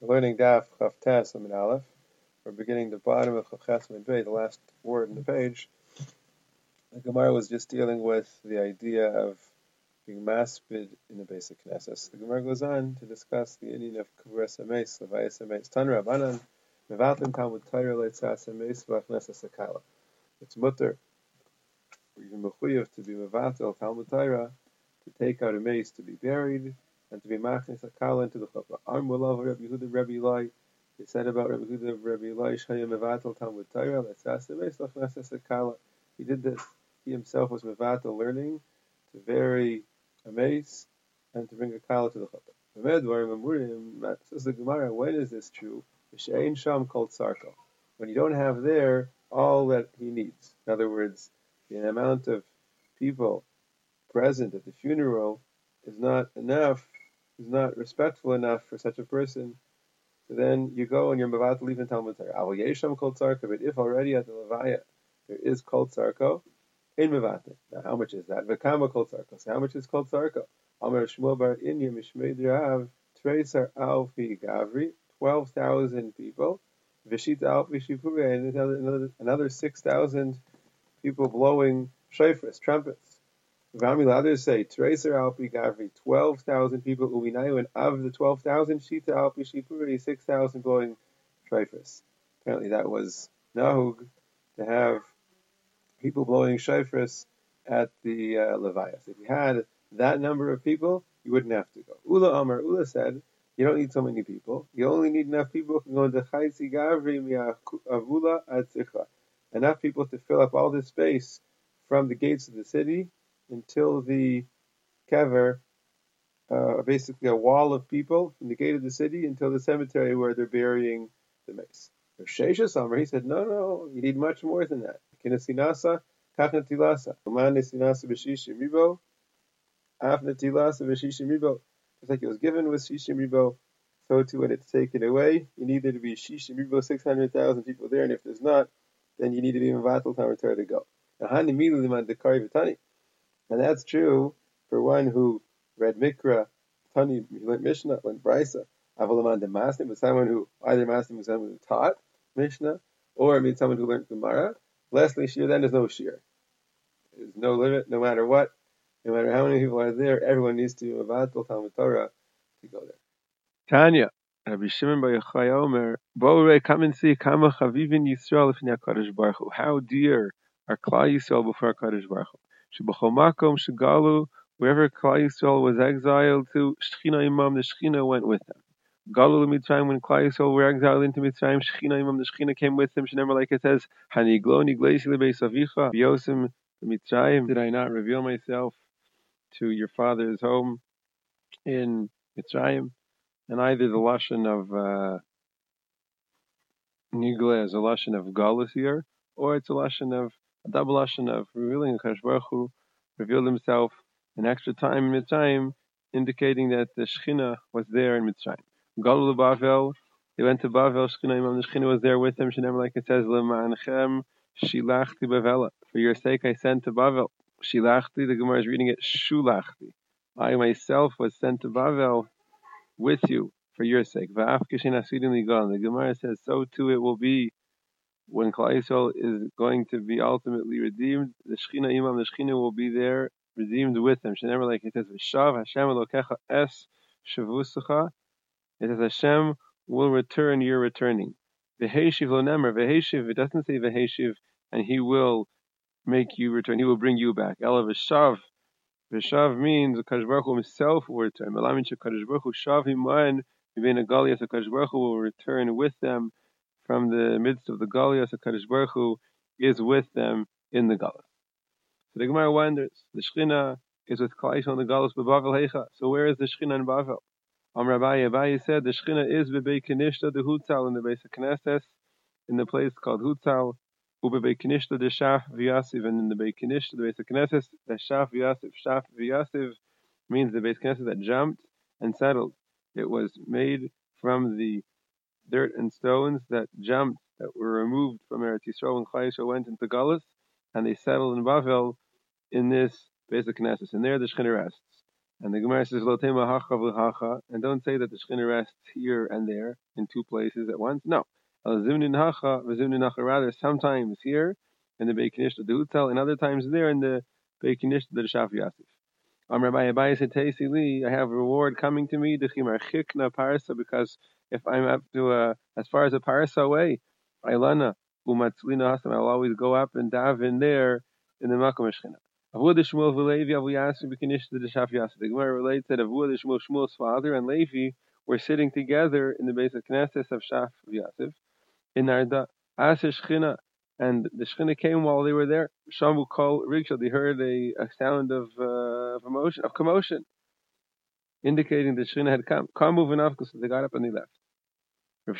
We're learning Daf Chaf Tes Amin Aleph. We're beginning the bottom of Chaf Ches Bey, the last word in the page. The Gemara was just dealing with the idea of being maspid in the basic Knesset. The Gemara goes on to discuss the Indian of Kavras Ames, Levayas Ames, Tan Rabbanan, Mevatim Talmud Torah Leitzas Ames, Vachnesas Akala. It's mutter, or even mechuyev to be Mevatel Talmud Torah, to take out a mace to be buried, and to be machnis akala into the chuppah. Arm love Rabbi Yehuda Rabbi Eli. They said about Rabbi Yehuda Rabbi Eli Shaya Mevatel Talmud Torah. The Meis Lachneses Akala. He did this. He himself was Mevatel learning to vary a mace and to bring a kala to the chuppah. Says the Gemara. When is this true? Sham called Sarko. When you don't have there all that he needs. In other words, the amount of people present at the funeral is not enough is not respectful enough for such a person, so then you go and you're leave in Talmud Torah. But if already at the levaya there is kol tzarko, in mavat. Now how much is that? V'kama kol tzarko. So how much is kol tzarko? Amar Shmuel bar Inya mishmei drav treisar alfi gavri, twelve thousand people. Vishita alfi shipure, and another another six thousand people blowing shofars, trumpets. Vami others say Tracer Alpi Gavri, twelve thousand people Uminayu, and of the twelve thousand, Shita Alpi Shipuri, six thousand blowing Trifus. Apparently that was Nahug to have people blowing shofars at the uh, Levias. If you had that number of people, you wouldn't have to go. Ula Amar Ula said, you don't need so many people. You only need enough people who can go into Chaisi Gavri Avula Atzicha. Enough people to fill up all this space from the gates of the city until the kever, uh, basically a wall of people from the gate of the city until the cemetery where they're burying the mace. Shesha Summer, he said, no, no, you need much more than that. Kinasinasa, kachnatilasa. Umanisinasa b'shishim ribo, afnatilasa b'shishim ribo. Just like it was given with shishim ribo, so too when it's taken away, you need there to be shishim ribo, 600,000 people there, and if there's not, then you need to be in Vatal Tower to go. And that's true for one who read Mikra, Tani, he learned Mishnah, learned Brisa, Avalaman de Masnim, but someone who either Masnim was someone who taught Mishnah, or I mean someone who learned Gemara. Lastly, Shir, then there's no Shir. There's no limit, no matter what, no matter how many people are there, everyone needs to Avatul Talmud Torah to go there. Tanya, Rabbi Shimon Bar Yochai Omer, Borei, come and see Kama Chavivin Yisrael Baruch. How dear are Klal Yisrael before HaKadosh Baruch Hu. Shebachol Shagalu, wherever Klal Yisrael was exiled to, Shechina Imam, the Shechina went with them. Galu Mitzrayim, when Klal Yisrael were exiled into Mitzrayim, Shechina Imam, the Shechina came with them. Shenemar, like it says, Haniglo Nigleisi Lebeis Avicha, Yosim, Mitzrayim, did I not reveal myself to your father's home in Mitzrayim? And either the Lashon of uh, Nigle is a Lashon of Galus here, or it's a Lashon of a double lashon of revealing Hakadosh Baruch Hu revealed Himself an extra time in Mitzrayim, indicating that the Shechina was there in Mitzrayim. Galu Bavel, he went to Bavel. Shechina Imam, the Shechina was there with him. Shenem, like it says, Lema'anchem Shilachti Bavela. For your sake, I sent to Bavel. Shilachti. The Gemara is reading it Shulachti. I myself was sent to Bavel with you for your sake. The Gemara says, so too it will be when Klal Yisrael is going to be ultimately redeemed, the Shechina Imam, the Shechina will be there redeemed with them. Shenever, like it says, V'shav Hashem Elokecha es shavusacha. It says Hashem will return your returning. V'heshiv lo nemer. V'heshiv, it doesn't say v'heshiv, and he will make you return. He will bring you back. Ela v'shav. V'shav means Kadosh Baruch Hu himself will return. Melamin Kadosh Baruch Hu shav himan. V'bein agaliyas, Kadosh Baruch Hu will return with them from the midst of the Galias, HaKadosh Baruch Hu is with them in the Galus. So the Gemara wonders, the Shechina is with Klaish on the Galus Bavel Hecha. So where is the Shechina in Bavel? Am Rabbi Abaye said the Shechina is Bebe Kinishta the Hutzal in the base of Knesses, in the place called Hutzal, Ubebe Kinishta the Shaf Vyasiv, and in the Beit Kinishta the base of Knesses, the Shaf Vyasiv, Shaf Vyasiv means the base Knesses that jumped and settled. It was made from the dirt and stones that jumped, that were removed from Eretz Yisrael when Chayesha went into Galus, and they settled in Bavel in this basic Knesset. And there the Shechina rests. And the Gemara says, Lotema hacha v'hacha, and don't say that the Shekhinah rests here and there in two places at once. No. Zimnin hacha v'zimnin hacha, rather sometimes here in the Beit Knish the Hutel, and other times there in the Beit Knish the Shaf Yasif. Am Rabbi Abaye said, li, I have reward coming to me, Dechimar chikna parsa, because if I'm up to a, as far as a parsa away, Ailana, umatzlina hasam, I'll always go up and dive in there in the Makom b'Kinish the Gemara relates that Avud Shmuel, Shmuel's father, and Levi were sitting together in the base of Knesset of Shaf Yasif in Narda. Asher Shechina, and the Shechina came while they were there. Shamu called Riksha. They heard a, a sound of, uh, of emotion, of commotion, indicating the Shechina had come. Moving off because they got up and they left. And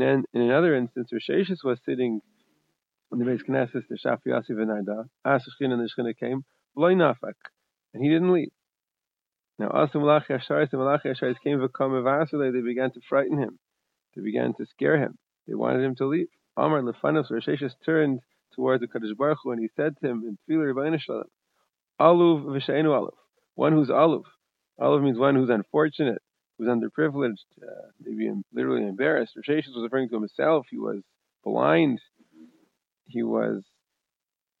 then in another instance, Rav Sheshes was sitting in the base Knesset the shafi yasi b'nada. Asked Shechina and the Shechina came. V'loy nafak, and he didn't leave. Now, also Malachi Asharis and Malachi Asharis came v'kam They began to frighten him. They began to scare him. They wanted him to leave. Amar Lefanos Rav Sheshes turned towards the Kaddish Baruch Hu and he said to him in Tfilah Rebbeinu Shalom, Aluv v'sheinu aluv, one who's aluv. Aluv means one who's unfortunate, who's underprivileged, uh, maybe literally embarrassed. Rav Sheshes was referring to himself. He was blind. He was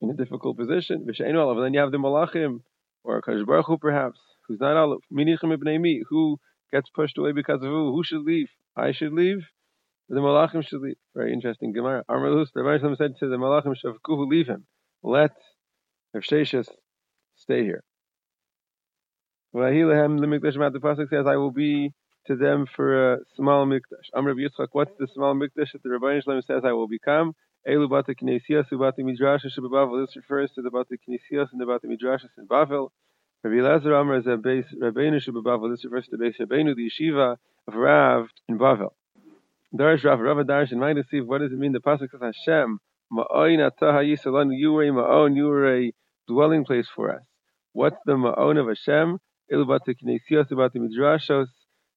in a difficult position. And then you have the Malachim, or Kaddish Baruch Hu perhaps, who's not aluv. Minichem ibnei mi, who gets pushed away because of who? Who should leave? I should leave. The Malachim should leave. Very interesting Gemara. Armalus, the Rebbe said to the Malachim, Shavkuhu, leave him. Let Rav stay here. Vahilahem, um, the Mikdash the Pasuk says, I will be to them for a small Mikdash. Amr Yitzchak, what's the small Mikdash that the Rebbe Shalom says I will become? Elu Bata Kinesias, Ubata Midrashas, Bavel. This refers to the Bata Kinesias and the Bata Midrashas in Bavel. Rabbi Lazar Amr is a base Rabbeinu Shabbavel. This refers to the base Rabbeinu, the yeshiva of Rav in Bavel. Darish Rav Rav Darish in Magdasiv. What does it mean? The pasuk says Hashem Ma'oin Ataha Yisalon. You were a Ma'on. You were a dwelling place for us. What's the Ma'on of Hashem? Ilubata Kinesios about the Midrashos.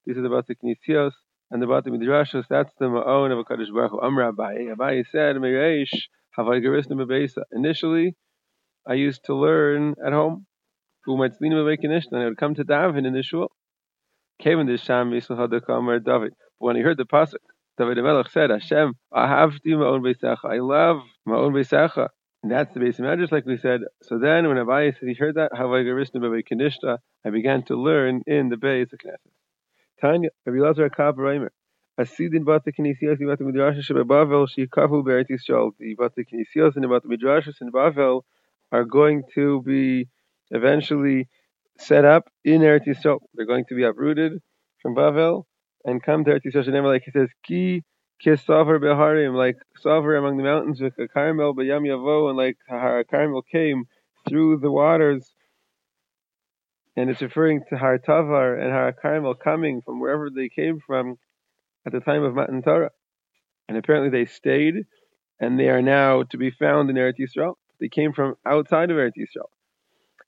These are about the Kinesios and about the Midrashos. That's the Ma'on of a Kaddish Baruch Hu. Amr Abaye. Abaye said Meireish Havai Gerisnim Initially, I used to learn at home and I would come to David in the shul. Came in the Sham Yisrael David. But when he heard the pasuk, David Melech said, Hashem, Ahavti Ma'on Beisecha. I love Ma'on Beisecha. That's the basic matters, like we said. So then, when Abaye said he heard that, I began to learn in the Beis of Knesset. Tanya, Rabbi Lazar Kav Reimer. Asidin bata kinesios bata midrashas shebebavel shikafu be'eretz Yisrael. The bata kinesios and the bata midrashas in Bavel are going to be eventually set up in Eretz Yisrael. They're going to be uprooted from Bavel and come to Eretz Yisrael. And Like he says, Ki kisavar beharim, like savar among the mountains with a carmel b'yam yavo, and like a carmel came through the waters. And it's referring to Har Tavar and Har Carmel coming from wherever they came from at the time of Matan Torah. And apparently they stayed, and they are now to be found in Eretz Yisrael. They came from outside of Eretz Yisrael.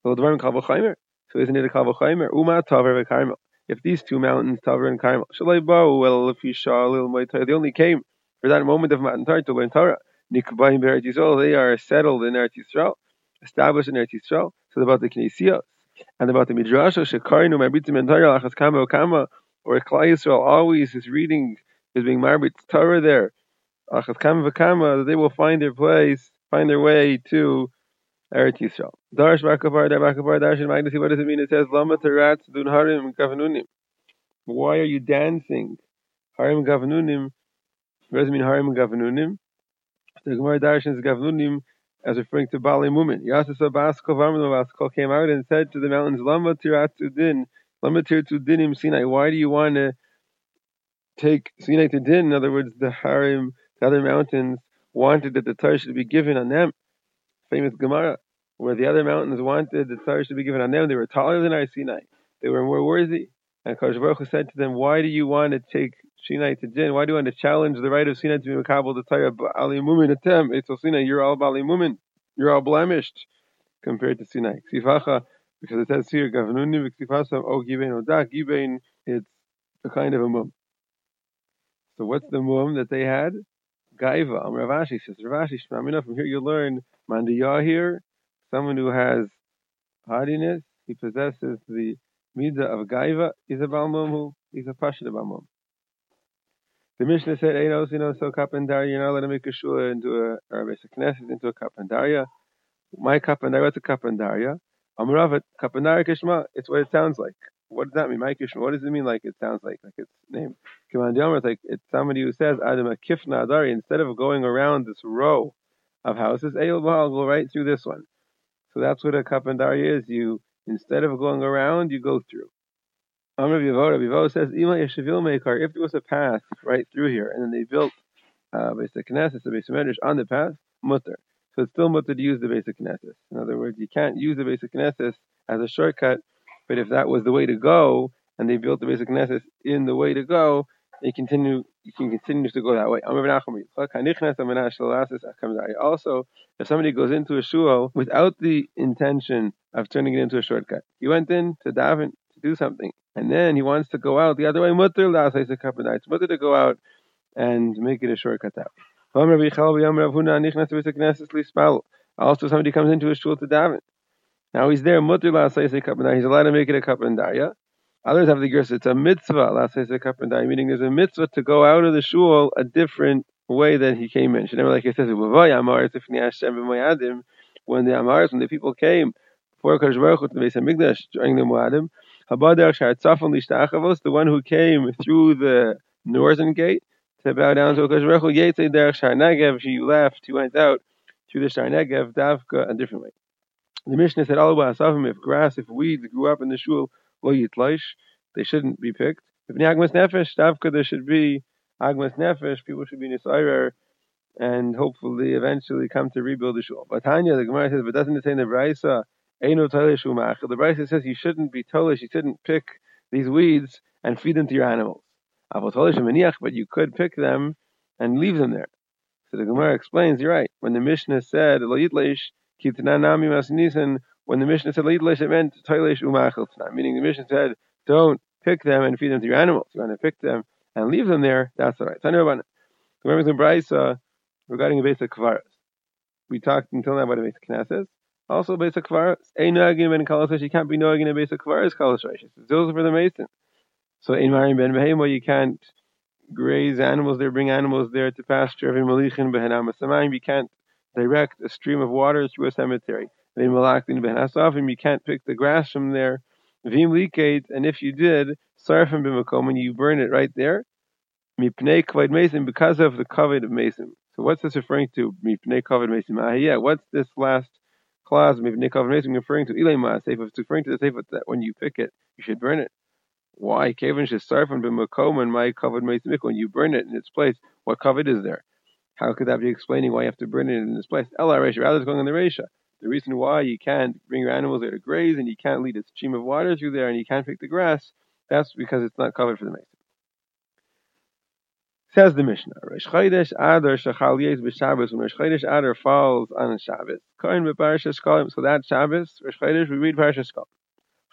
So isn't it a Kavachimer? Uma Taver Carmel. If these two mountains, Taver and Carmel, well, if you they only came for that moment of Matan Torah to learn Torah. Yisrael, they are settled in Eretz Yisrael, established in Eretz Yisrael. So about the Knesios and about the Midrash, Shekarinu Mabitim and Torah, Lachas Kama Kama, or Klal Yisrael always is reading, is being Marbit Torah there. Kama, they will find their place, find their way to Eretz Yisrael. Darsh Bakabar, Dar Bakabar, Darsh Magnus. What does it mean? It says Lama Teratz Dun Harim Gavnunim. Why are you dancing? Harim Gavnunim. What does it mean Harim Gavnunim? The Gemara Darshan's Gavnunim as referring to Bali Mumin. Yasasa Baskol Varmano Baskol came out and said to the mountains, Lama Tirat Udin, Lama Tir Dinim Sinai. Why do you want to take Sinai to Din? In other words, the Harim, the other mountains, wanted that the Torah should be given on them famous Gemara, where the other mountains wanted the Torah to be given on them. They were taller than our Sinai. They were more worthy. And Kosh Baruch Hu said to them, Why do you want to take Sinai to Din? Why do you want to challenge the right of Sinai to be Makabal the Torah? Ali Mumin Atem, it's Sinai, you're all Bali Mumin. You're all blemished compared to Sinai. Ksifacha, because it says here, Gavnunim, Ksifasam, O Gibein, Odak, Gibein, it's a kind of a mum. So what's the mum that they had? Gaiva. Um, Rav Ashi says, Rav Ashi, Shmamina, from here you learn Mandiyah here, someone who has hardiness. He possesses the midah of gaiva. He's a balmum. He's a pasha balmum. The Mishnah said, "Einos, you know, so kapandaria. You're not allowed to make a shul into a or basic knesset into a kapandaria. My kapandaria, what's a kapandaria? Amravat kapandaria kishma. It's what it sounds like. What does that mean? My kishma. What does it mean? Like it sounds like, like its name. Kamandiamar. It's like it's somebody who says Adam kifna adari. Instead of going around this row of houses, Eyal Baal, go right through this one. So that's what a kapandaria is. You instead of going around, you go through. Amr Bivoda says, Ima Yeshavil Meikar, if there was a path right through here, and then they built uh, basic Knesset, the basic medrash on the path, mutter. So it's still mutter to use the basic Knesset. In other words, you can't use the basic Knesset as a shortcut, but if that was the way to go, and they built the basic Knesset in the way to go, you continue you can continue to go that way. Also, if somebody goes into a shul without the intention of turning it into a shortcut, he went in to daven to do something, and then he wants to go out the other way. Mutter to go out and make it a shortcut that way. Also, somebody comes into a shul to daven. Now he's there. Mutter He's allowed to make it a kapandarya. Others have the gersa. It's a mitzvah. Meaning there's a mitzvah to go out of the shul a different way than he came in. Never like it says when the Amaris, when the people came before Kodesh Baruch to the Beis Hamikdash during the Moadim, the one who came through the northern gate to bow down to Kodesh Baruch Hu, she left, he went out through the Shar Negev, Davka, a different way. The Mishnah said, if grass, if weeds grew up in the shul, lo yitloish, they shouldn't be picked. If ni agmas nefesh, davka there should be agmas nefesh, people should be nisayrer, and hopefully eventually come to rebuild the shul. But Tanya, the Gemara says, but doesn't it say in the Braisa, Eino The Braisa says you shouldn't be tolish, you shouldn't pick these weeds and feed them to your animals. But you could pick them and leave them there. So the Gemara explains, you're right. When the Mishnah said, Lo yitleish, when the Mishnah said Leidlish, it meant Toilish Umachel meaning the Mishnah said, don't pick them and feed them to your animals. You want to pick them and leave them there, that's all right. Tanya Rabbanan. Remember in Braisa regarding a basic kvaras. We talked until now about a basic knesses. Also basic kvaras. A nagin ben kalas you can't be nagin a basic kvaras kalas Those are for the mason. So in Marim ben Behemo you can't graze animals there, bring animals there to pasture. Every malichin behenam You can't direct a stream of water through a cemetery you can't pick the grass from there. And if you did, sarfim b'makom, and you burn it right there. Mipnei kavod mason, because of the kavod of mason. So what's this referring to? Mipnei kavod mason. Ah, yeah, what's this last clause? Mipnei kavod mason referring to ilay ma'asef. It's referring to the safe that when you pick it, you should burn it. Why? Should sarfim b'makom and my kavod mason. When you burn it in its place, what kavod is there? How could that be explaining why you have to burn it in this place? Ella Resha, rather it's going on the Resha. The reason why you can't bring your animals there to graze and you can't lead a stream of water through there and you can't pick the grass, that's because it's not covered for the mason. Says the Mishnah, Rosh Chodesh Adar Shachal Yez b'Shabbos. When Rosh Chodesh Adar falls on a Shabbos, Kohen b'Parashas Kolim. So that Shabbos, Rosh Chodesh, we read Parashas Kolim.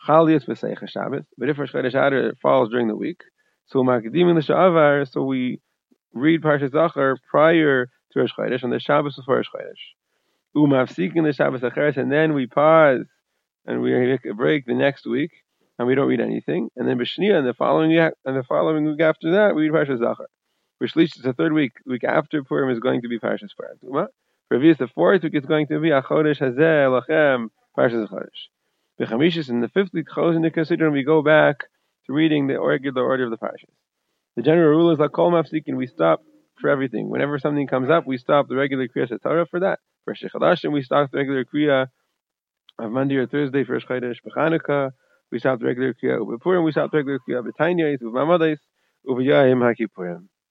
Chal Yez b'Seicha Shabbos. But if Rosh Chodesh Adar falls during the week, so Makdim l'Shavar, so we read Parashas Zachar prior to Rosh Chodesh on the Shabbos before Rosh Chodesh umafsikin the Shabbos acheres, and then we pause and we make a break the next week, and we don't read anything, and then b'shnia, and the following and the following week after that we read Parshas Zachar. which leads to the third week. Week after Purim is going to be Parshas Purim. Revius the fourth week is going to be Achodesh Hazeh Lachem Parshas Achodesh. Bechamishis in the fifth week Chos the Sidron we go back to reading the regular order of the parshas. The general rule is like kol mafsikin we stop for everything. Whenever something comes up, we stop the regular kriya Torah for that. For Shechadashim, we stop the regular Kriya of Monday or Thursday for Shchaydash B'Chanukah. We stop the regular Kriya of Purim. We stop the regular Kriya of B'Tanya, of Mamadais, of Yahim HaKippurim.